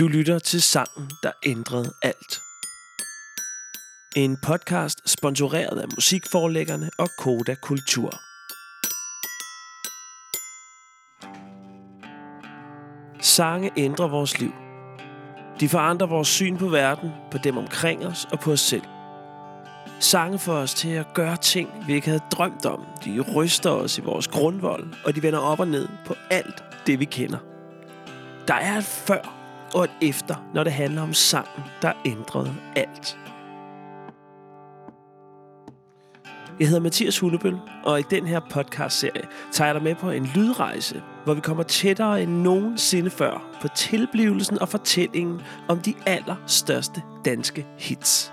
Du lytter til sangen, der ændrede alt. En podcast sponsoreret af musikforlæggerne og Koda Kultur. Sange ændrer vores liv. De forandrer vores syn på verden, på dem omkring os og på os selv. Sange får os til at gøre ting, vi ikke havde drømt om. De ryster os i vores grundvold, og de vender op og ned på alt det, vi kender. Der er et før og et efter, når det handler om sangen, der ændrede alt. Jeg hedder Mathias Hundebøl, og i den her podcast-serie tager jeg dig med på en lydrejse, hvor vi kommer tættere end nogensinde før på tilblivelsen og fortællingen om de allerstørste danske hits.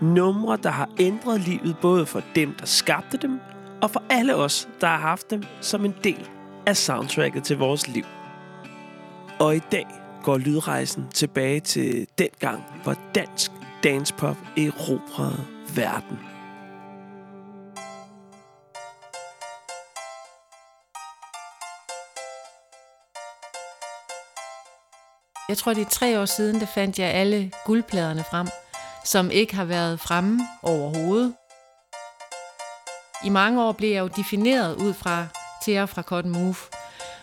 Numre, der har ændret livet både for dem, der skabte dem, og for alle os, der har haft dem som en del af soundtracket til vores liv. Og i dag går lydrejsen tilbage til den gang, hvor dansk dancepop erobrede verden. Jeg tror, det er tre år siden, der fandt jeg alle guldpladerne frem, som ikke har været fremme overhovedet. I mange år blev jeg jo defineret ud fra Thea fra Cotton Move,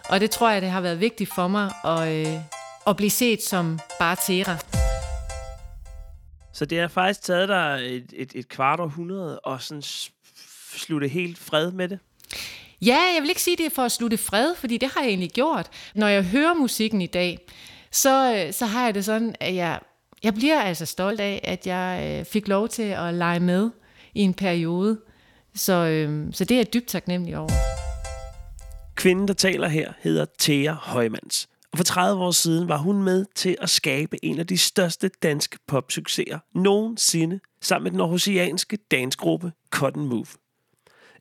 og det tror jeg, det har været vigtigt for mig at, øh, at blive set som bare Thera. Så det har faktisk taget dig et, et, et kvart århundrede og sådan slutte helt fred med det? Ja, jeg vil ikke sige, det er for at slutte fred, fordi det har jeg egentlig gjort. Når jeg hører musikken i dag, så, øh, så har jeg det sådan, at jeg, jeg bliver altså stolt af, at jeg øh, fik lov til at lege med i en periode. Så, øh, så det er jeg dybt taknemmelig over. Kvinden, der taler her, hedder Thea Højmans. Og for 30 år siden var hun med til at skabe en af de største danske popsucceser nogensinde, sammen med den aarhusianske dansgruppe Cotton Move.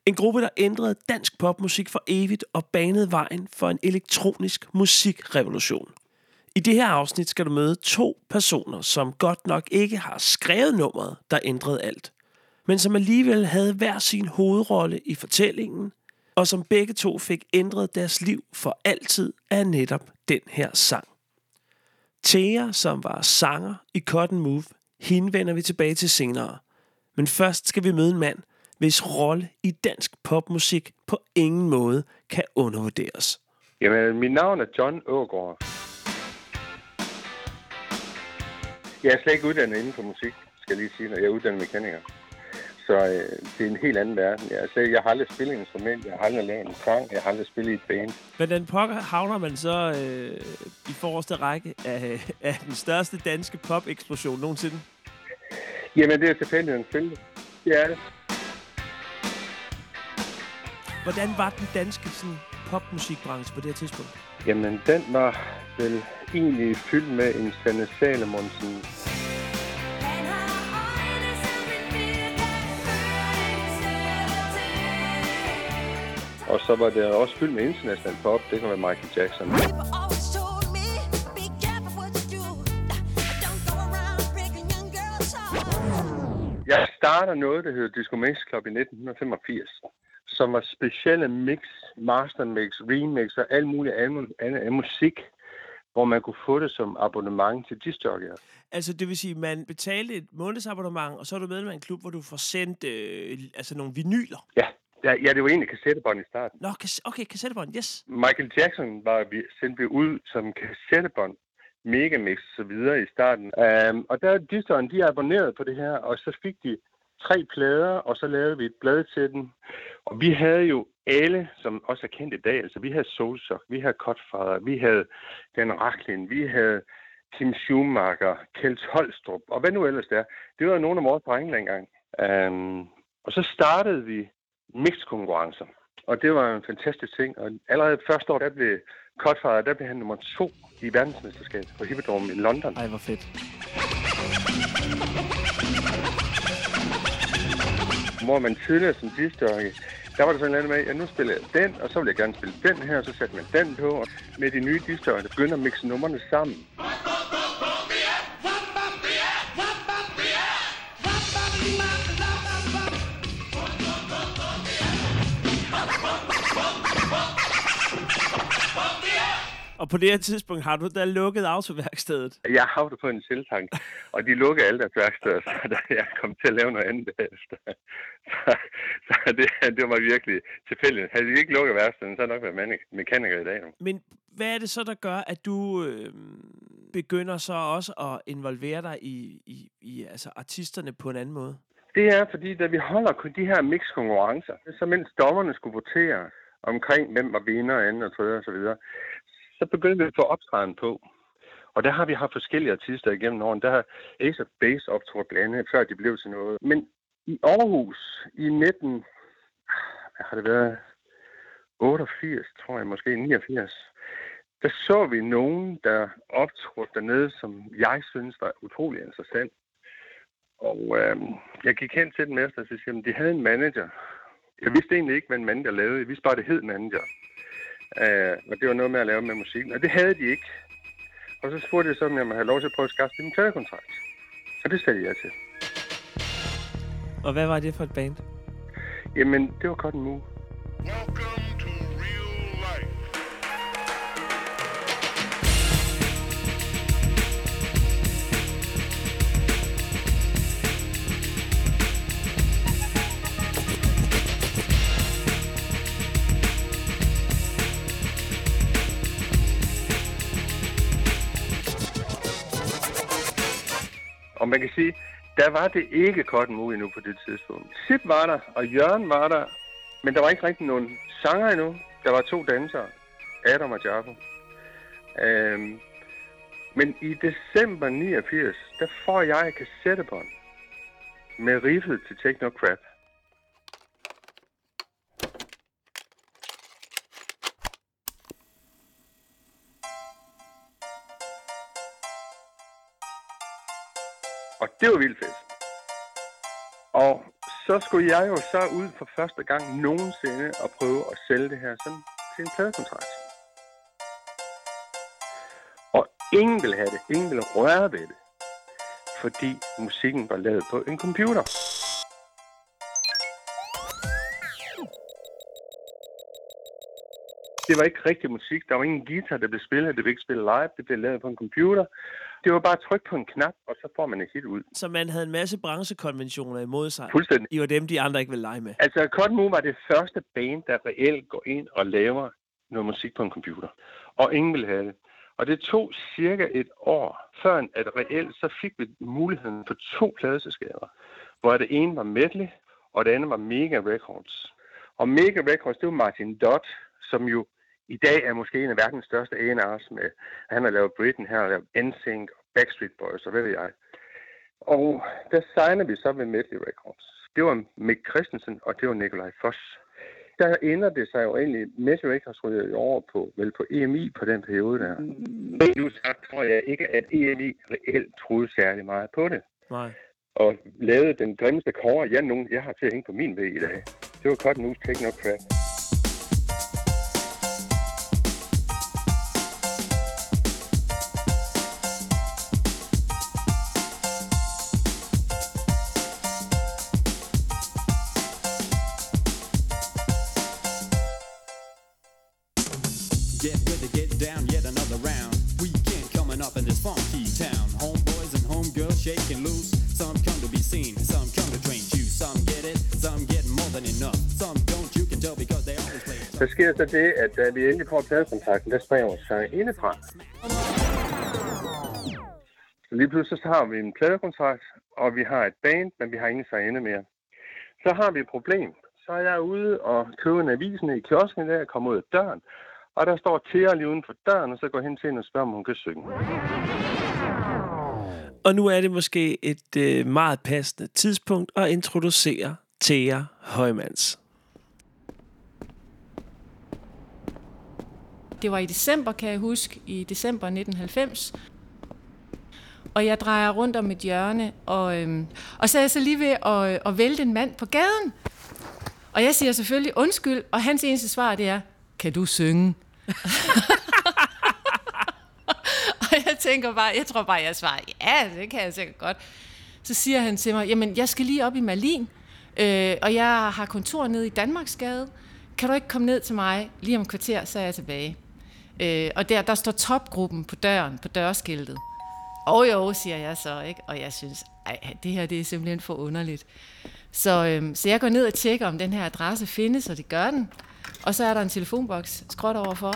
En gruppe, der ændrede dansk popmusik for evigt og banede vejen for en elektronisk musikrevolution. I det her afsnit skal du møde to personer, som godt nok ikke har skrevet nummeret, der ændrede alt, men som alligevel havde hver sin hovedrolle i fortællingen, og som begge to fik ændret deres liv for altid af netop den her sang. Thea, som var sanger i Cotton Move, hende vender vi tilbage til senere. Men først skal vi møde en mand, hvis rolle i dansk popmusik på ingen måde kan undervurderes. Jamen, mit navn er John Ågaard. Jeg er slet ikke uddannet inden for musik, skal jeg lige sige, når jeg er uddannet mekaniker. Så øh, det er en helt anden verden. Jeg, altså, jeg har aldrig spillet et instrument, jeg har aldrig lavet en sang, jeg har aldrig spillet i et band. Hvordan pokker havner man så øh, i forreste række af, af den største danske pop-eksplosion nogensinde? Jamen, det er selvfølgelig en. Det er det. Hvordan var den danske sådan, popmusikbranche på det her tidspunkt? Jamen, den var vel egentlig fyldt med en Sanne Salomonsen. Og så var det også fyldt med international pop. Det kan være Michael Jackson. Jeg starter noget, der hedder Disco Mix Club i 1985, som var specielle mix, master mix, remix og alt muligt andet, andet musik, hvor man kunne få det som abonnement til discjockeyer. Altså, det vil sige, at man betalte et månedsabonnement, og så er du medlem af en klub, hvor du får sendt øh, altså nogle vinyler. Ja, ja, ja, det var egentlig kassettebånd i starten. Nå, kas- okay, kassettebånd, yes. Michael Jackson var sendt ud som kassettebånd, megamix og så videre i starten. Um, og der disteren, de abonnerede på det her, og så fik de tre plader, og så lavede vi et blad til den. Og vi havde jo alle, som også er kendt i dag, altså vi havde Soulsock, vi havde Cutfather, vi havde Dan Racklin, vi havde Tim Schumacher, Kjeld Holstrup, og hvad nu ellers der. Det var nogle af vores drenge dengang. Um, og så startede vi mixkonkurrencer. Og det var en fantastisk ting. Og allerede første år, der blev Cutfather, der blev han nummer to i verdensmesterskabet på Hippodrome i London. Ej, hvor fedt. Hvor man tidligere som discjockey, der var det sådan noget med, at nu spiller jeg den, og så vil jeg gerne spille den her, og så satte man den på. Og med de nye discjockey, der begynder at mixe numrene sammen. Og Og på det her tidspunkt har du da lukket autoværkstedet? Jeg har det på en selvtank, og de lukkede alle deres værksteder, så jeg kom til at lave noget andet efter. Så, så det, det var virkelig tilfældigt. Havde de ikke lukket værkstedet, så havde nok været mekaniker i dag. Men hvad er det så, der gør, at du øh, begynder så også at involvere dig i, i, i altså artisterne på en anden måde? Det er, fordi da vi holder de her mixkonkurrencer, så mens dommerne skulle votere omkring, hvem var vinder, anden og tredje osv., så, så begyndte vi at få optræden på. Og der har vi haft forskellige artister igennem årene. Der har Ace of Base optrådt blandt andet, før de blev til noget. Men i Aarhus i 19... Hvad har det været? 88, tror jeg, måske 89. Der så vi nogen, der optrådte dernede, som jeg synes var utrolig interessant. Og øh, jeg gik hen til den mester og sagde, at de havde en manager. Jeg vidste egentlig ikke, hvad en manager lavede. Jeg vidste bare, at det hed manager. Øh, og det var noget med at lave med musikken. Og det havde de ikke. Og så spurgte jeg så, om jeg måtte have lov til at prøve at skaffe dem en pladekontrakt. Og det sagde jeg til. Og hvad var det for et band? Jamen, det var Cotton Move. Welcome man kan sige, der var det ikke Cotton Move endnu på det tidspunkt. Sip var der, og Jørgen var der, men der var ikke rigtig nogen sanger endnu. Der var to dansere, Adam og Jaffa. Øhm, men i december 89, der får jeg et kassettebånd med riffet til Techno Crap. Det var vildt fedt. Og så skulle jeg jo så ud for første gang nogensinde og prøve at sælge det her sådan til en pladekontrakt. Og ingen ville have det. Ingen ville røre ved det. Fordi musikken var lavet på en computer. det var ikke rigtig musik. Der var ingen guitar, der blev spillet. Det blev ikke spillet live. Det blev lavet på en computer. Det var bare at trykke på en knap, og så får man et hit ud. Så man havde en masse branchekonventioner imod sig? Fuldstændig. I var dem, de andre ikke ville lege med? Altså, Cotton Move var det første band, der reelt går ind og laver noget musik på en computer. Og ingen ville have det. Og det tog cirka et år, før at reelt så fik vi muligheden for to pladeselskaber, hvor det ene var Medley, og det andet var Mega Records. Og Mega Records, det var Martin Dodd, som jo i dag er måske en af verdens største A&R's med, han har lavet Britain, her har lavet NSYNC, Backstreet Boys og hvad ved jeg. Og der signer vi så med Medley Records. Det var Mick Christensen, og det var Nikolaj Foss. Der ender det sig jo egentlig, Medley Records ryger over på, vel på EMI på den periode der. Men nu så tror jeg ikke, at EMI reelt troede særlig meget på det. Nej. Og lavede den grimmeste kår, jeg, nogen, jeg har til at hænge på min væg i dag. Det var Cotton News Techno Crap. Efter det, at da vi endelig får pladekontrakten, der springer vores sang indefra. Så lige pludselig så har vi en pladekontrakt, og vi har et band, men vi har ingen sangerinde mere. Så har vi et problem. Så er jeg ude og køber en avisen i kiosken der, kommer ud af døren, og der står Thea lige uden for døren, og så går hen til hende og spørger, om hun kan synge. Og nu er det måske et øh, meget passende tidspunkt at introducere Thea Højmands. Det var i december, kan jeg huske, i december 1990. Og jeg drejer rundt om et hjørne, og, øhm, og så er jeg så lige ved at, øh, at vælte en mand på gaden. Og jeg siger selvfølgelig undskyld, og hans eneste svar det er, kan du synge? og jeg tænker bare, jeg tror bare, jeg svarer, ja, det kan jeg sikkert godt. Så siger han til mig, jamen jeg skal lige op i Malin, øh, og jeg har kontor nede i Danmarksgade. Kan du ikke komme ned til mig lige om kvarter, så er jeg tilbage. Øh, og der, der står topgruppen på døren, på dørskiltet. Og jo, siger jeg så, ikke? Og jeg synes, ej, det her det er simpelthen for underligt. Så, øhm, så jeg går ned og tjekker, om den her adresse findes, og det gør den. Og så er der en telefonboks skråt overfor.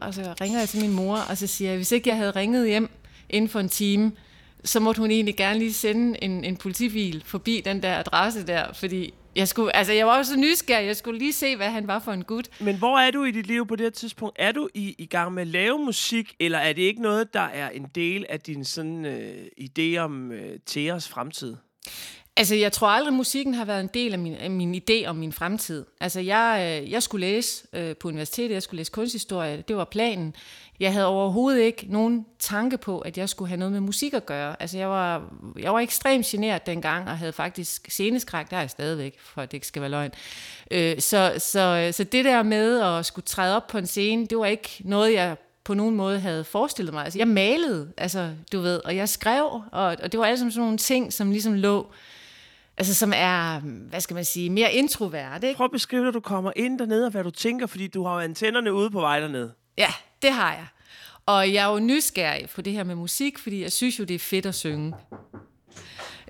Og så ringer jeg til min mor, og så siger jeg, hvis ikke jeg havde ringet hjem inden for en time, så måtte hun egentlig gerne lige sende en, en politibil forbi den der adresse der, fordi jeg, skulle, altså jeg var også så nysgerrig, jeg skulle lige se, hvad han var for en gut. Men hvor er du i dit liv på det her tidspunkt? Er du i, i gang med at lave musik, eller er det ikke noget, der er en del af din sådan, øh, idé om øh, Theas fremtid? Altså, jeg tror aldrig, musikken har været en del af min, af min idé om min fremtid. Altså, jeg, øh, jeg skulle læse øh, på universitetet, jeg skulle læse kunsthistorie, det var planen. Jeg havde overhovedet ikke nogen tanke på, at jeg skulle have noget med musik at gøre. Altså, jeg var, jeg var ekstremt generet dengang, og havde faktisk sceneskræk, der er jeg stadigvæk, for at det ikke skal være løgn. Øh, så, så, så det der med at skulle træde op på en scene, det var ikke noget, jeg på nogen måde havde forestillet mig. Altså, jeg malede, altså, du ved, og jeg skrev, og, og det var alle sådan nogle ting, som ligesom lå altså som er, hvad skal man sige, mere introvert. Ikke? Prøv at beskrive, når du kommer ind dernede, og hvad du tænker, fordi du har jo antennerne ude på vej dernede. Ja, det har jeg. Og jeg er jo nysgerrig på det her med musik, fordi jeg synes jo, det er fedt at synge.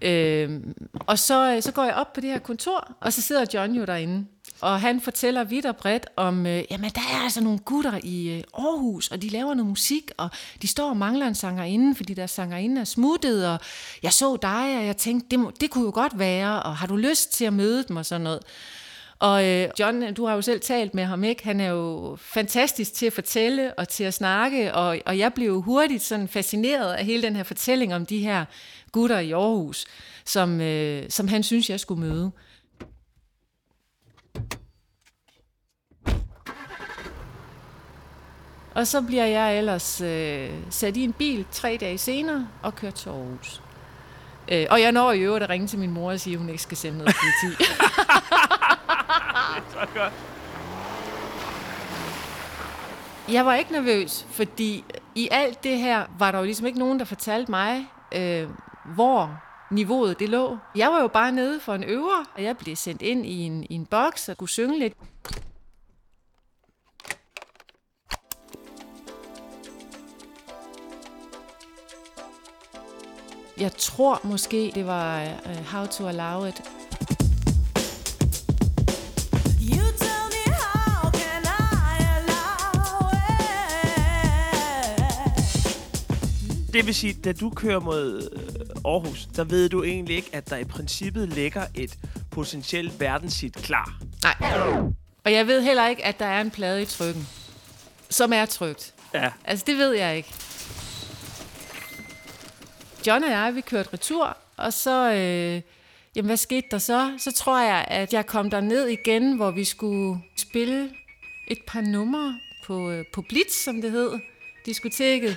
Øh, og så, øh, så går jeg op på det her kontor, og så sidder John jo derinde. Og han fortæller vidt og bredt om, øh, jamen der er altså nogle gutter i øh, Aarhus, og de laver noget musik, og de står og mangler en sangerinde, fordi der sangerinde er smuttet, og jeg så dig, og jeg tænkte, det, må, det kunne jo godt være, og har du lyst til at møde dem og sådan noget. Og øh, John, du har jo selv talt med ham, ikke? Han er jo fantastisk til at fortælle og til at snakke, og, og jeg blev jo hurtigt sådan fascineret af hele den her fortælling om de her gutter i Aarhus, som, øh, som han synes, jeg skulle møde. Og så bliver jeg ellers øh, sat i en bil tre dage senere og kørt til Aarhus. Øh, og jeg når i øvrigt at ringe til min mor og sige, at hun ikke skal sende noget politi. så godt. Jeg var ikke nervøs, fordi i alt det her var der jo ligesom ikke nogen, der fortalte mig, øh, hvor niveauet det lå. Jeg var jo bare nede for en øver, og jeg blev sendt ind i en, i en boks og kunne synge lidt. Jeg tror måske, det var uh, How to Allow It. Det vil sige, da du kører mod øh, Aarhus, der ved du egentlig ikke, at der i princippet ligger et potentielt verdenshit klar. Nej. Og jeg ved heller ikke, at der er en plade i trykken, som er trygt. Ja. Altså, det ved jeg ikke. John og jeg, vi kørte retur, og så, øh, jamen hvad skete der så? Så tror jeg, at jeg kom der ned igen, hvor vi skulle spille et par numre på, øh, på Blitz, som det hed, diskoteket.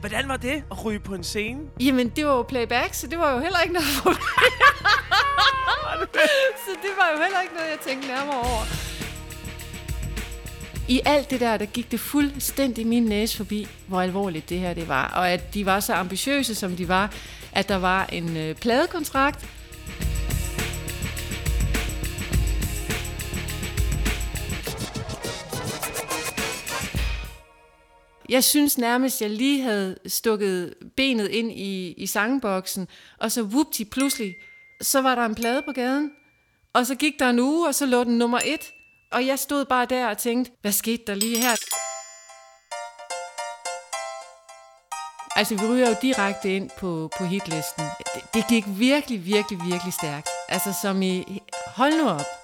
Hvordan var det at ryge på en scene? Jamen, det var jo playback, så det var jo heller ikke noget problem. så det var jo heller ikke noget, jeg tænkte nærmere over. I alt det der, der gik det fuldstændig min næse forbi, hvor alvorligt det her det var. Og at de var så ambitiøse, som de var, at der var en øh, pladekontrakt, Jeg synes nærmest, jeg lige havde stukket benet ind i, i sangboksen, og så whoopty pludselig, så var der en plade på gaden. Og så gik der en uge, og så lå den nummer et. Og jeg stod bare der og tænkte, hvad skete der lige her? Altså, vi ryger jo direkte ind på, på hitlisten. Det, det gik virkelig, virkelig, virkelig stærkt. Altså, som i, hold nu op.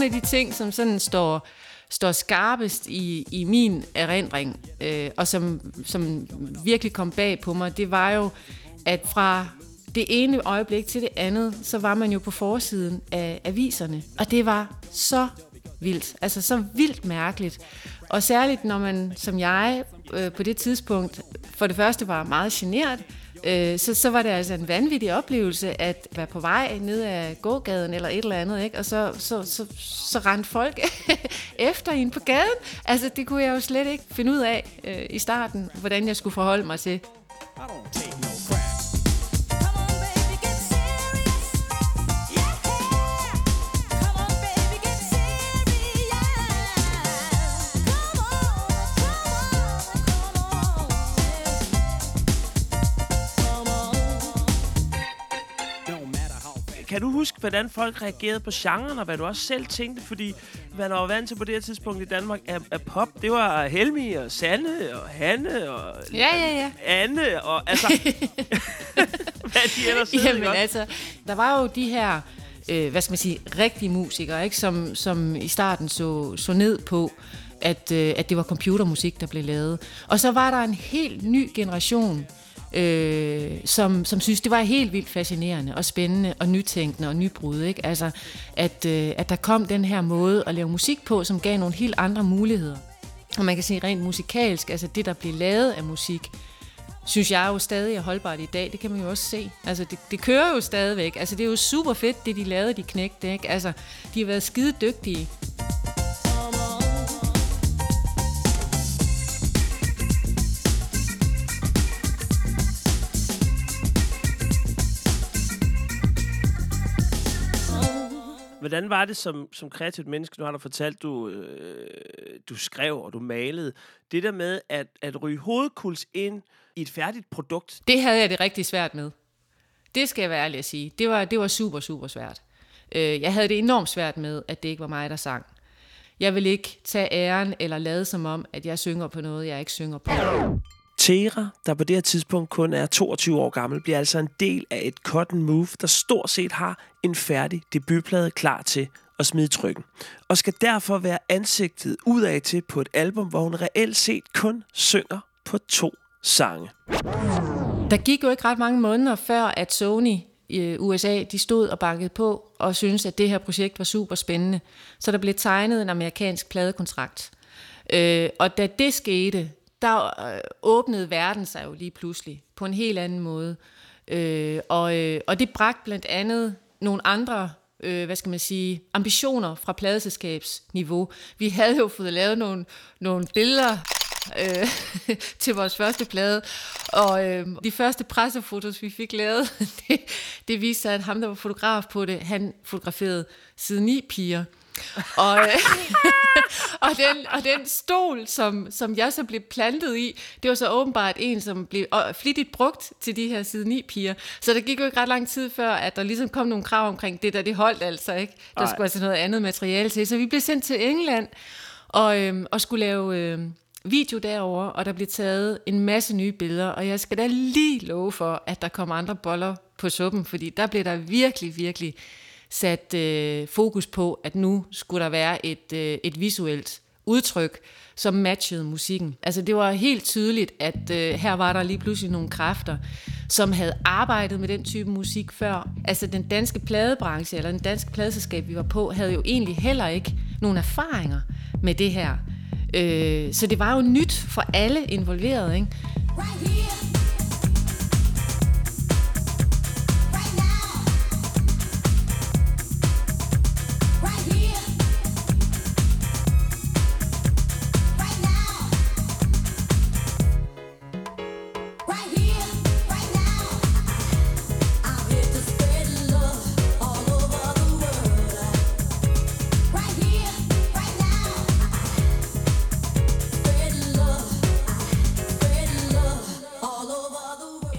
nogle af de ting, som sådan står, står skarpest i, i min erindring, øh, og som, som virkelig kom bag på mig, det var jo, at fra det ene øjeblik til det andet, så var man jo på forsiden af aviserne. Og det var så vildt. Altså så vildt mærkeligt. Og særligt når man, som jeg, øh, på det tidspunkt, for det første var meget generet, øh, så, så var det altså en vanvittig oplevelse at være på vej ned ad gågaden eller et eller andet, ikke? og så, så, så, så rendte folk efter en på gaden. Altså, det kunne jeg jo slet ikke finde ud af øh, i starten, hvordan jeg skulle forholde mig til. I don't take kan du huske, hvordan folk reagerede på genren, og hvad du også selv tænkte? Fordi man var vant til på det her tidspunkt i Danmark, at, at pop, det var Helmi og Sanne og Hanne og ja, ja, ja. Anne og altså... hvad de ellers Jamen godt. altså, der var jo de her, øh, hvad skal man sige, rigtige musikere, ikke? Som, som i starten så, så ned på, at, øh, at det var computermusik, der blev lavet. Og så var der en helt ny generation, øh, som, som synes, det var helt vildt fascinerende og spændende og nytænkende og nybrud. Ikke? Altså, at, øh, at der kom den her måde at lave musik på, som gav nogle helt andre muligheder. Og man kan sige rent musikalsk, altså det, der blev lavet af musik, synes jeg jo stadig er holdbart i dag. Det kan man jo også se. Altså, det, det kører jo stadigvæk. Altså, det er jo super fedt, det de lavede, de knægte. Ikke? Altså, de har været skide dygtige. Hvordan var det som, som kreativt menneske? Nu har du fortalt, du, øh, du skrev og du malede. Det der med at, at ryge hovedkuls ind i et færdigt produkt. Det havde jeg det rigtig svært med. Det skal jeg være ærlig at sige. Det var, det var super, super svært. Øh, jeg havde det enormt svært med, at det ikke var mig, der sang. Jeg vil ikke tage æren eller lade som om, at jeg synger på noget, jeg ikke synger på. Tera, der på det her tidspunkt kun er 22 år gammel, bliver altså en del af et Cotton Move, der stort set har en færdig debutplade klar til at smide trykken. Og skal derfor være ansigtet udad til på et album, hvor hun reelt set kun synger på to sange. Der gik jo ikke ret mange måneder før, at Sony øh, i USA, de stod og bankede på og syntes, at det her projekt var super spændende. Så der blev tegnet en amerikansk pladekontrakt. Øh, og da det skete, der øh, åbnede verden sig jo lige pludselig på en helt anden måde. Øh, og, øh, og det bragte blandt andet nogle andre øh, hvad skal man sige, ambitioner fra pladeselskabsniveau. Vi havde jo fået lavet nogle, nogle billeder øh, til vores første plade, og øh, de første pressefotos, vi fik lavet, det, det viste sig, at ham, der var fotograf på det, han fotograferede siden ni piger. Og, og, den, og den stol, som, som jeg så blev plantet i, det var så åbenbart en, som blev flittigt brugt til de her side 9 piger. Så der gik jo ikke ret lang tid før, at der ligesom kom nogle krav omkring det der, det holdt altså ikke. Der Ej. skulle altså noget andet materiale til. Så vi blev sendt til England og, øhm, og skulle lave øhm, video derover, og der blev taget en masse nye billeder, og jeg skal da lige love for, at der kommer andre boller på suppen, fordi der blev der virkelig, virkelig sat øh, fokus på, at nu skulle der være et, øh, et visuelt udtryk, som matchede musikken. Altså det var helt tydeligt, at øh, her var der lige pludselig nogle kræfter, som havde arbejdet med den type musik før. Altså den danske pladebranche, eller den danske pladeselskab, vi var på, havde jo egentlig heller ikke nogen erfaringer med det her. Øh, så det var jo nyt for alle involverede. Ikke? Right here.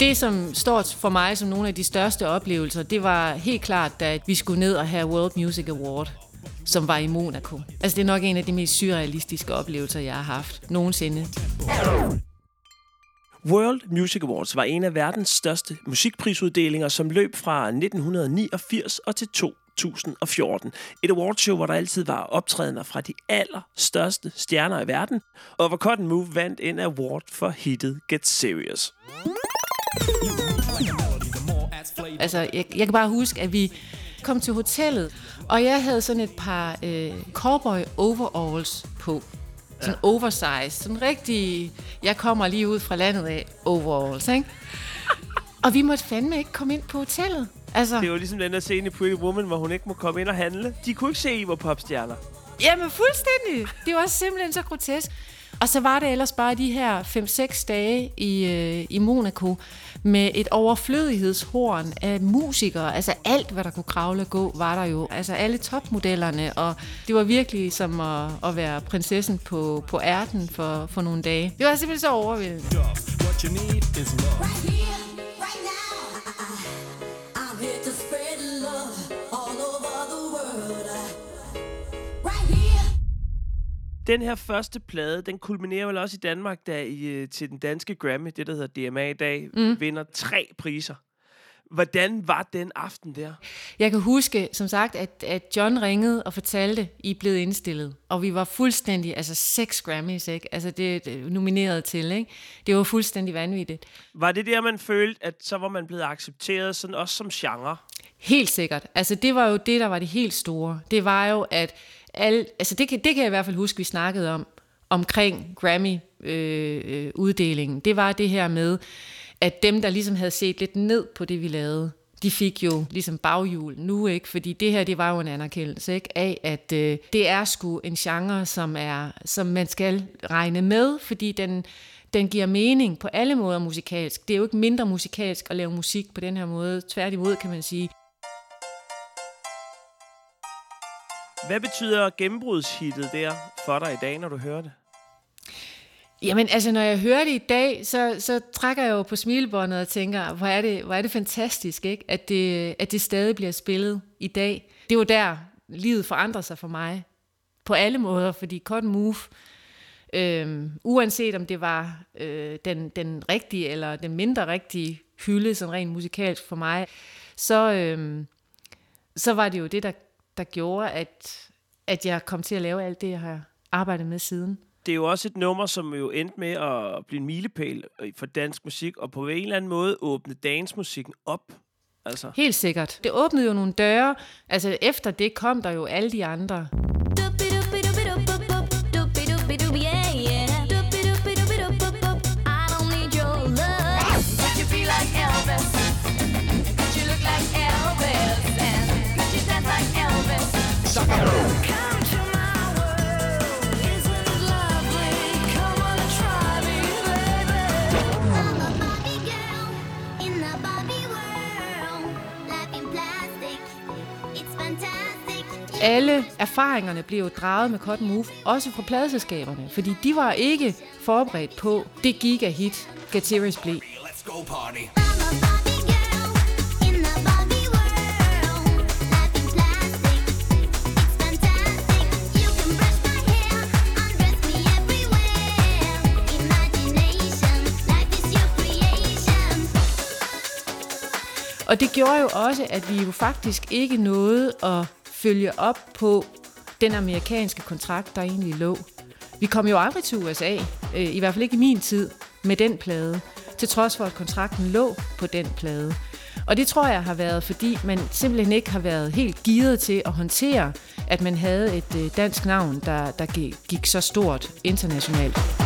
Det, som står for mig som nogle af de største oplevelser, det var helt klart, da vi skulle ned og have World Music Award som var i Monaco. Altså det er nok en af de mest surrealistiske oplevelser, jeg har haft nogensinde. World Music Awards var en af verdens største musikprisuddelinger, som løb fra 1989 og til 2014. Et awardshow, hvor der altid var optrædener fra de allerstørste stjerner i verden, og hvor Cotton Move vandt en award for hittet Get Serious. Altså, jeg, jeg kan bare huske, at vi kom til hotellet, og jeg havde sådan et par øh, cowboy overalls på. Sådan ja. oversized, sådan rigtig, jeg kommer lige ud fra landet af overalls, ikke? Og vi måtte fandme ikke komme ind på hotellet. Altså, Det jo ligesom den der scene i Pretty Woman, hvor hun ikke må komme ind og handle. De kunne ikke se, I var popstjerner. Jamen fuldstændig. Det var simpelthen så grotesk. Og så var det ellers bare de her 5-6 dage i, øh, i Monaco med et overflødighedshorn af musikere. Altså alt, hvad der kunne kravle og gå, var der jo. Altså alle topmodellerne, og det var virkelig som at, at være prinsessen på, på ærten for, for nogle dage. Det var simpelthen så overvældende. What you need is love. Right here, Den her første plade, den kulminerer vel også i Danmark, da I øh, til den danske Grammy, det der hedder DMA i dag, mm. vinder tre priser. Hvordan var den aften der? Jeg kan huske, som sagt, at, at John ringede og fortalte, I er blevet indstillet. Og vi var fuldstændig, altså seks Grammys, ikke? Altså det, det nomineret til, ikke? Det var fuldstændig vanvittigt. Var det der, man følte, at så var man blevet accepteret, sådan også som genre? Helt sikkert. Altså det var jo det, der var det helt store. Det var jo, at alle, altså det, kan, det kan jeg i hvert fald huske, vi snakkede om, omkring Grammy-uddelingen. det var det her med, at dem, der ligesom havde set lidt ned på det, vi lavede, de fik jo ligesom baghjul nu, ikke? Fordi det her, det var jo en anerkendelse, ikke? Af, at øh, det er sgu en genre, som, er, som man skal regne med, fordi den, den giver mening på alle måder musikalsk. Det er jo ikke mindre musikalsk at lave musik på den her måde. Tværtimod, kan man sige. Hvad betyder gennembrudshittet der for dig i dag, når du hører det? Jamen, altså, når jeg hører det i dag, så, så trækker jeg jo på smilebåndet og tænker, hvor er det, hvor er det fantastisk, ikke? At, det, at det stadig bliver spillet i dag. Det er jo der, livet forandrer sig for mig. På alle måder, fordi Cotton Move, øhm, uanset om det var øh, den, den rigtige eller den mindre rigtige hylde, sådan rent musikalsk for mig, så, øhm, så var det jo det, der, der gjorde, at, at jeg kom til at lave alt det, jeg har arbejdet med siden. Det er jo også et nummer, som jo endte med at blive en milepæl for dansk musik, og på en eller anden måde åbne dansmusikken op. Altså, Helt sikkert. Det åbnede jo nogle døre. Altså efter det kom der jo alle de andre. Alle erfaringerne blev jo draget med Cotton Move, også fra pladeselskaberne, fordi de var ikke forberedt på det giga-hit, Gatiris blev. Let's go party. Og det gjorde jo også, at vi jo faktisk ikke nåede at følge op på den amerikanske kontrakt, der egentlig lå. Vi kom jo aldrig til USA, øh, i hvert fald ikke i min tid, med den plade, til trods for, at kontrakten lå på den plade. Og det tror jeg har været, fordi man simpelthen ikke har været helt gearet til at håndtere, at man havde et øh, dansk navn, der, der gik så stort internationalt.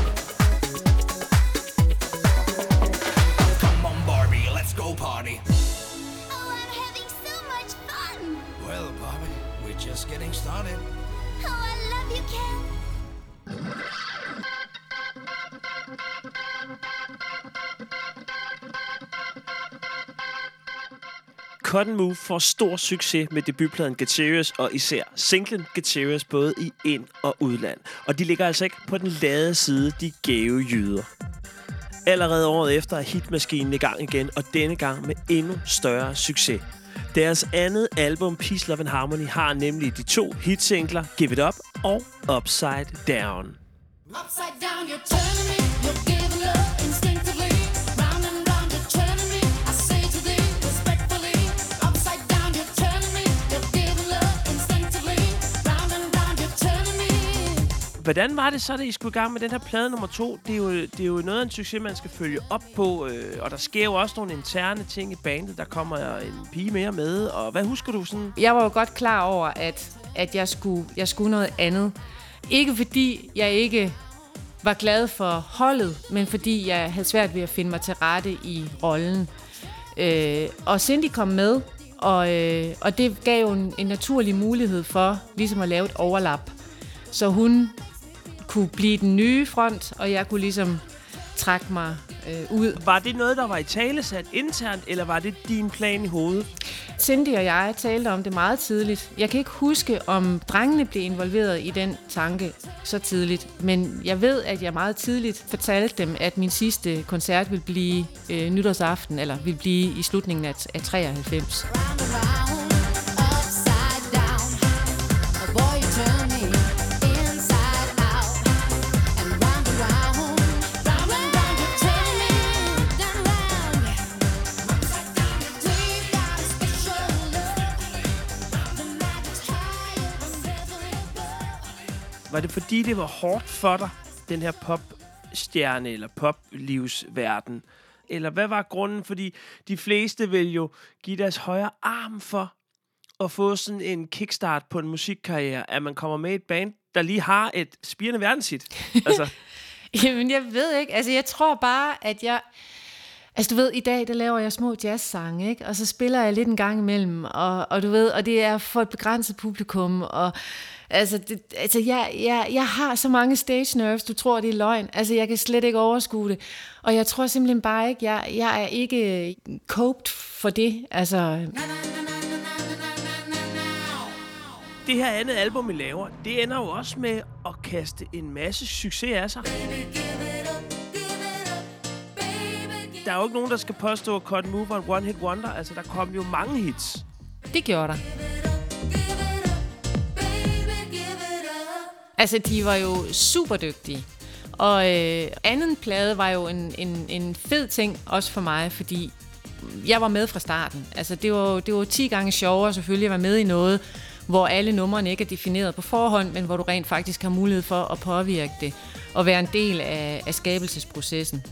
Cotton Move får stor succes med debutpladen Get Serious, og især singlen Get Serious både i ind- og udland. Og de ligger altså ikke på den lade side, de gave jyder. Allerede året efter er hitmaskinen i gang igen, og denne gang med endnu større succes. Deres andet album, Peace, Love and Harmony, har nemlig de to hitsingler Give It Up og Upside Down. Upside down, you're turning me. You're Hvordan var det så, da I skulle i gang med den her plade nummer to? Det er jo, det er jo noget af en succes, man skal følge op på, øh, og der sker jo også nogle interne ting i bandet. Der kommer en pige mere med, og hvad husker du sådan? jeg var jo godt klar over, at, at jeg, skulle, jeg skulle noget andet. Ikke fordi jeg ikke var glad for holdet, men fordi jeg havde svært ved at finde mig til rette i rollen. Øh, og Cindy kom med, og, øh, og det gav jo en, en naturlig mulighed for ligesom at lave et overlap. Så hun kunne blive den nye front, og jeg kunne ligesom trække mig øh, ud. Var det noget, der var i talesat internt, eller var det din plan i hovedet? Cindy og jeg talte om det meget tidligt. Jeg kan ikke huske, om drengene blev involveret i den tanke så tidligt, men jeg ved, at jeg meget tidligt fortalte dem, at min sidste koncert ville blive øh, nytårsaften, eller ville blive i slutningen af, af 93. Round Var det fordi, det var hårdt for dig, den her popstjerne eller poplivsverden? Eller hvad var grunden? Fordi de fleste vil jo give deres højre arm for at få sådan en kickstart på en musikkarriere, at man kommer med et band, der lige har et spirende verdenshit. Altså, Jamen, jeg ved ikke. Altså, jeg tror bare, at jeg... Altså, du ved, i dag, der laver jeg små jazzsange, ikke? Og så spiller jeg lidt en gang imellem, og, og du ved, og det er for et begrænset publikum, og altså, det, altså jeg, jeg, jeg har så mange stage nerves, du tror, det er løgn. Altså, jeg kan slet ikke overskue det. Og jeg tror simpelthen bare ikke, jeg, jeg er ikke coped for det. Altså, det her andet album, I laver, det ender jo også med at kaste en masse succes af sig. Der er jo ikke nogen, der skal påstå, at Cotton Move var en one-hit wonder. Altså, der kom jo mange hits. det gjorde der. Altså, de var jo super dygtige. Og øh, anden plade var jo en, en, en fed ting, også for mig, fordi jeg var med fra starten. Altså, det var, det var 10 gange sjovere selvfølgelig at være med i noget, hvor alle numrene ikke er defineret på forhånd, men hvor du rent faktisk har mulighed for at påvirke det og være en del af, af skabelsesprocessen.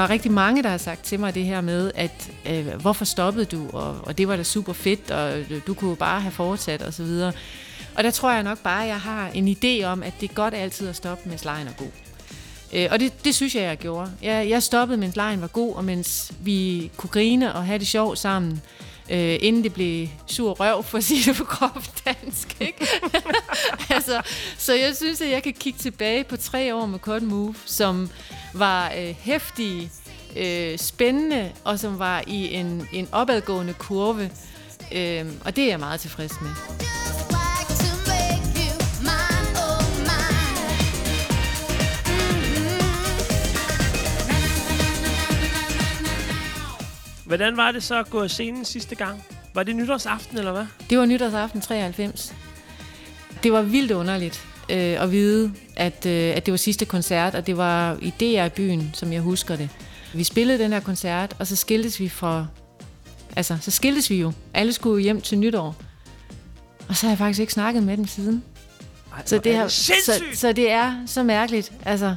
Der er rigtig mange, der har sagt til mig det her med, at øh, hvorfor stoppede du, og, og det var da super fedt, og øh, du kunne jo bare have fortsat osv. Og, og der tror jeg nok bare, at jeg har en idé om, at det er godt altid at stoppe, mens lejen er god. Øh, og det, det synes jeg, jeg gjorde. Jeg, jeg stoppede, mens lejen var god, og mens vi kunne grine og have det sjovt sammen, øh, øh, inden det blev sur røv, for at sige det på groft dansk. Ikke? altså, så jeg synes, at jeg kan kigge tilbage på tre år med Cotton Move, som var øh, hæftige, øh, spændende, og som var i en, en opadgående kurve. Øh, og det er jeg meget tilfreds med. Hvordan var det så at gå af scenen sidste gang? Var det nytårsaften, eller hvad? Det var nytårsaften 93. Det var vildt underligt øh, at vide, at, øh, at det var sidste koncert, og det var i DR byen, som jeg husker det. Vi spillede den her koncert, og så skiltes vi fra... Altså, så skiltes vi jo. Alle skulle hjem til nytår. Og så har jeg faktisk ikke snakket med dem siden. Ej, Så det, er har, så, så det er så mærkeligt. Altså,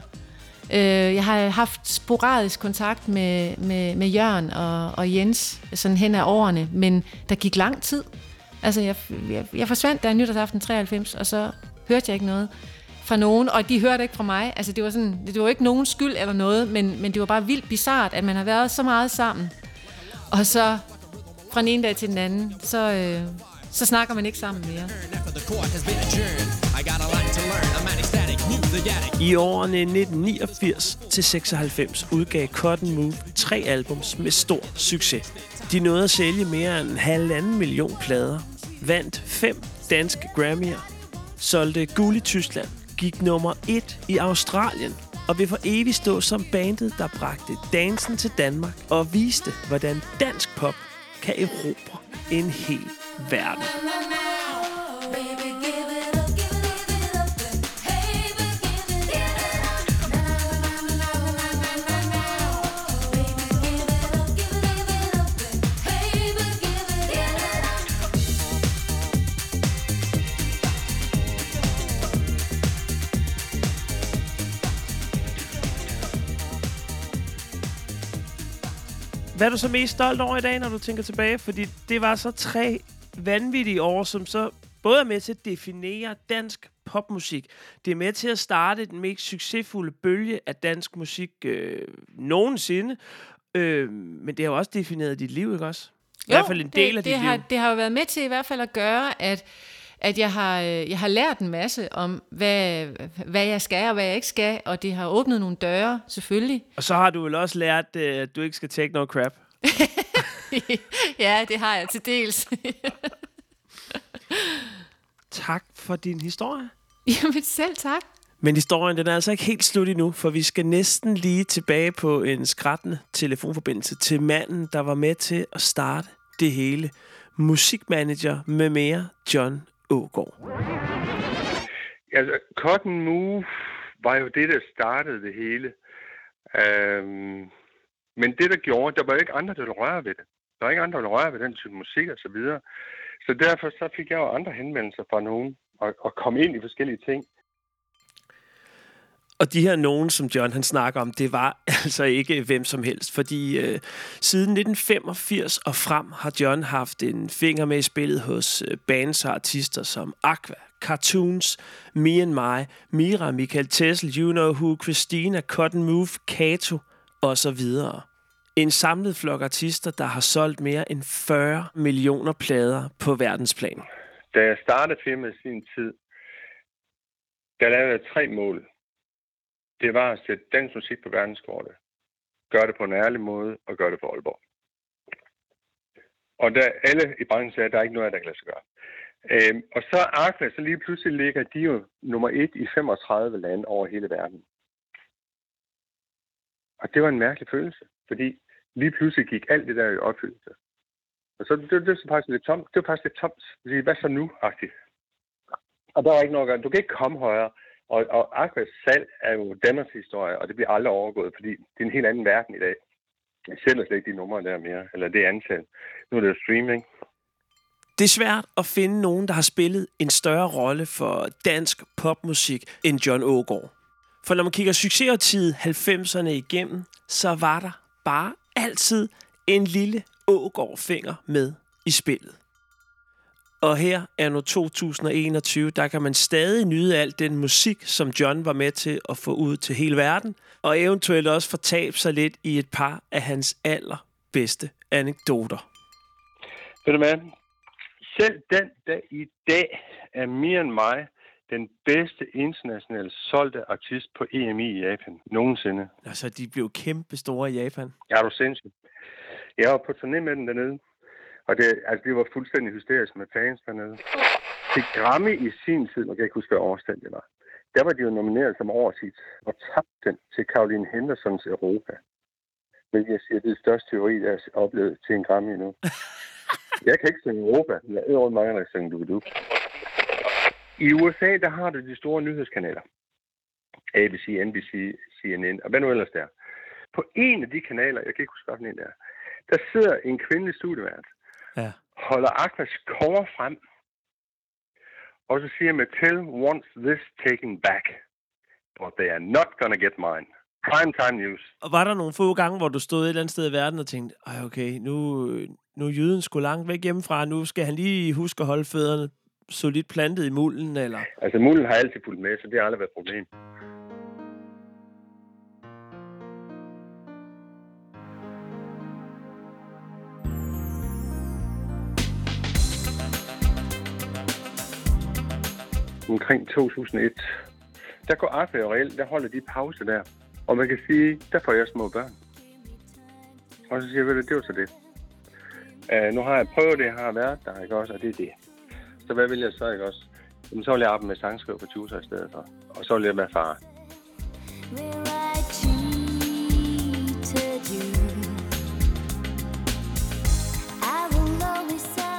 øh, jeg har haft sporadisk kontakt med, med, med Jørgen og, og Jens sådan hen ad årene, men der gik lang tid. Altså, jeg, jeg, jeg forsvandt der nytårsaften 93, og så hørte jeg ikke noget fra nogen, og de hørte ikke fra mig. Altså, det var, sådan, det var ikke nogen skyld eller noget, men, men det var bare vildt bizart, at man har været så meget sammen. Og så fra den ene dag til den anden, så, øh, så snakker man ikke sammen mere. I årene 1989 til 96 udgav Cotton Move tre albums med stor succes. De nåede at sælge mere end en halvanden million plader, vandt fem danske Grammy'er, solgte guld i Tyskland, gik nummer et i Australien og vil for evigt stå som bandet, der bragte dansen til Danmark og viste, hvordan dansk pop kan erobre en hel verden. Hvad er du så mest stolt over i dag, når du tænker tilbage? Fordi det var så tre vanvittige år, som så både er med til at definere dansk popmusik. Det er med til at starte den mest succesfulde bølge af dansk musik øh, nogensinde. Øh, men det har jo også defineret dit liv, ikke også? I hvert fald en del det, af dit det har, liv. Det har jo været med til i hvert fald at gøre, at, at jeg, har, øh, jeg har lært en masse om, hvad, hvad jeg skal og hvad jeg ikke skal, og det har åbnet nogle døre, selvfølgelig. Og så har du vel også lært, øh, at du ikke skal take no crap. ja, det har jeg til dels. Tak for din historie. Jamen selv tak. Men historien den er altså ikke helt slut endnu, for vi skal næsten lige tilbage på en skrættende telefonforbindelse til manden, der var med til at starte det hele. Musikmanager med mere John Ågaard. Altså, Cotton Move var jo det, der startede det hele. Øhm, men det, der gjorde, der var jo ikke andre, der ville røre ved det. Der var ikke andre, der ville røre ved den type musik og så videre. Så derfor så fik jeg jo andre henvendelser fra nogen, og, og kom ind i forskellige ting. Og de her nogen, som John han snakker om, det var altså ikke hvem som helst. Fordi øh, siden 1985 og frem har John haft en finger med i spillet hos øh, bands og artister som Aqua, Cartoons, Me and My, Mira, Michael Tessel, You Know Who, Christina, Cotton Move, Kato og så videre. En samlet flok artister, der har solgt mere end 40 millioner plader på verdensplan. Da jeg startede firmaet i sin tid, der lavede jeg tre mål. Det var at sætte dansk musik på verdenskortet. Gør det på en ærlig måde, og gør det for Aalborg. Og der, alle i branchen sagde, at der er ikke noget, der kan lade sig gøre. Øhm, og så Aqua, så lige pludselig ligger de jo nummer et i 35 lande over hele verden. Og det var en mærkelig følelse, fordi lige pludselig gik alt det der i opfyldelse. Og så det, det, det, var faktisk lidt tomt. Det var faktisk lidt tomt. Fordi, Hvad så nu? -agtigt. Og der var ikke noget at gøre. Du kan ikke komme højere. Og, og Aquas salg er jo Danmarks historie, og det bliver aldrig overgået, fordi det er en helt anden verden i dag. Jeg sælger slet ikke de numre der mere, eller det antal. Nu er det jo streaming. Det er svært at finde nogen, der har spillet en større rolle for dansk popmusik end John Ågaard. For når man kigger succesårtid 90'erne igennem, så var der bare altid en lille Ågaard-finger med i spillet. Og her er nu 2021, der kan man stadig nyde al den musik, som John var med til at få ud til hele verden, og eventuelt også fortabe sig lidt i et par af hans allerbedste anekdoter. Ved du hvad? Selv den dag i dag er mere end mig den bedste internationalt solgte artist på EMI i Japan nogensinde. Altså, de blev kæmpe store i Japan. Er du sindssyg. Jeg var på turné med den dernede, og det, altså, det var fuldstændig hysterisk med fans dernede. Til Grammy i sin tid, og jeg kan ikke huske, hvad årstal det var, der var de jo nomineret som årshit, og tabte den til Caroline Hendersons Europa. Hvilket jeg siger, det er det største teori, jeg har oplevet til en Grammy nu. Jeg kan ikke synge Europa. Jeg er rundt mange, der synger du du. I USA, der har du de store nyhedskanaler. ABC, NBC, CNN, og hvad nu ellers der. På en af de kanaler, jeg kan ikke huske, hvad den der, der sidder en kvindelig studievært, Ja. holder Aquas cover frem, og så siger Mattel wants this taken back, but they are not gonna get mine. Prime time news. Og var der nogle få gange, hvor du stod et eller andet sted i verden og tænkte, Ej, okay, nu, nu er jyden sgu langt væk hjemmefra, nu skal han lige huske at holde fødderne solidt plantet i mulden, eller... Altså, mulden har altid fulgt med, så det har aldrig været et problem. Omkring 2001, der går Arthur og reelt, der holder de pause der. Og man kan sige, der får jeg små børn. Og så siger jeg, ved det var så det. Uh, nu har jeg prøvet det, jeg har været der, ikke også, og det er det. Så hvad vil jeg så, ikke også? Jamen, så vil jeg arbejde med sangskriver på tutor i stedet for. Og så vil jeg være far.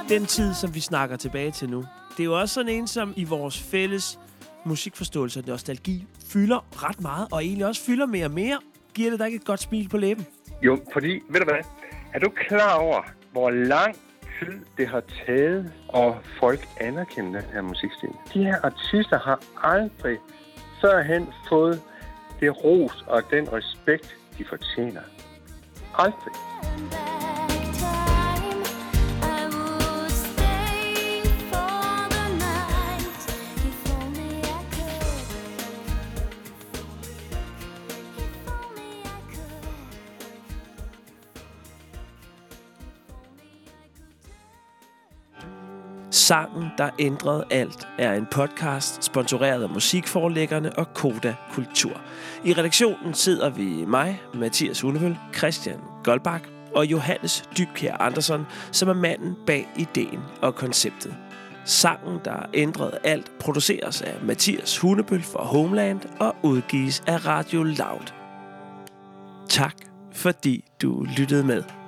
Den tid, som vi snakker tilbage til nu, det er jo også sådan en, som i vores fælles musikforståelse og nostalgi fylder ret meget, og egentlig også fylder mere og mere. Giver det dig ikke et godt smil på læben? Jo, fordi, ved du hvad? Er du klar over, hvor lang tid det har taget, og folk anerkender den her musikstil? De her artister har aldrig førhen fået det ros og den respekt, de fortjener. Aldrig. Sangen, der ændrede alt, er en podcast sponsoreret af musikforlæggerne og Koda Kultur. I redaktionen sidder vi mig, Mathias Hunevøl, Christian Goldbach og Johannes Dybkjær Andersen, som er manden bag ideen og konceptet. Sangen, der ændrede alt, produceres af Mathias Hunebøl for Homeland og udgives af Radio Loud. Tak fordi du lyttede med.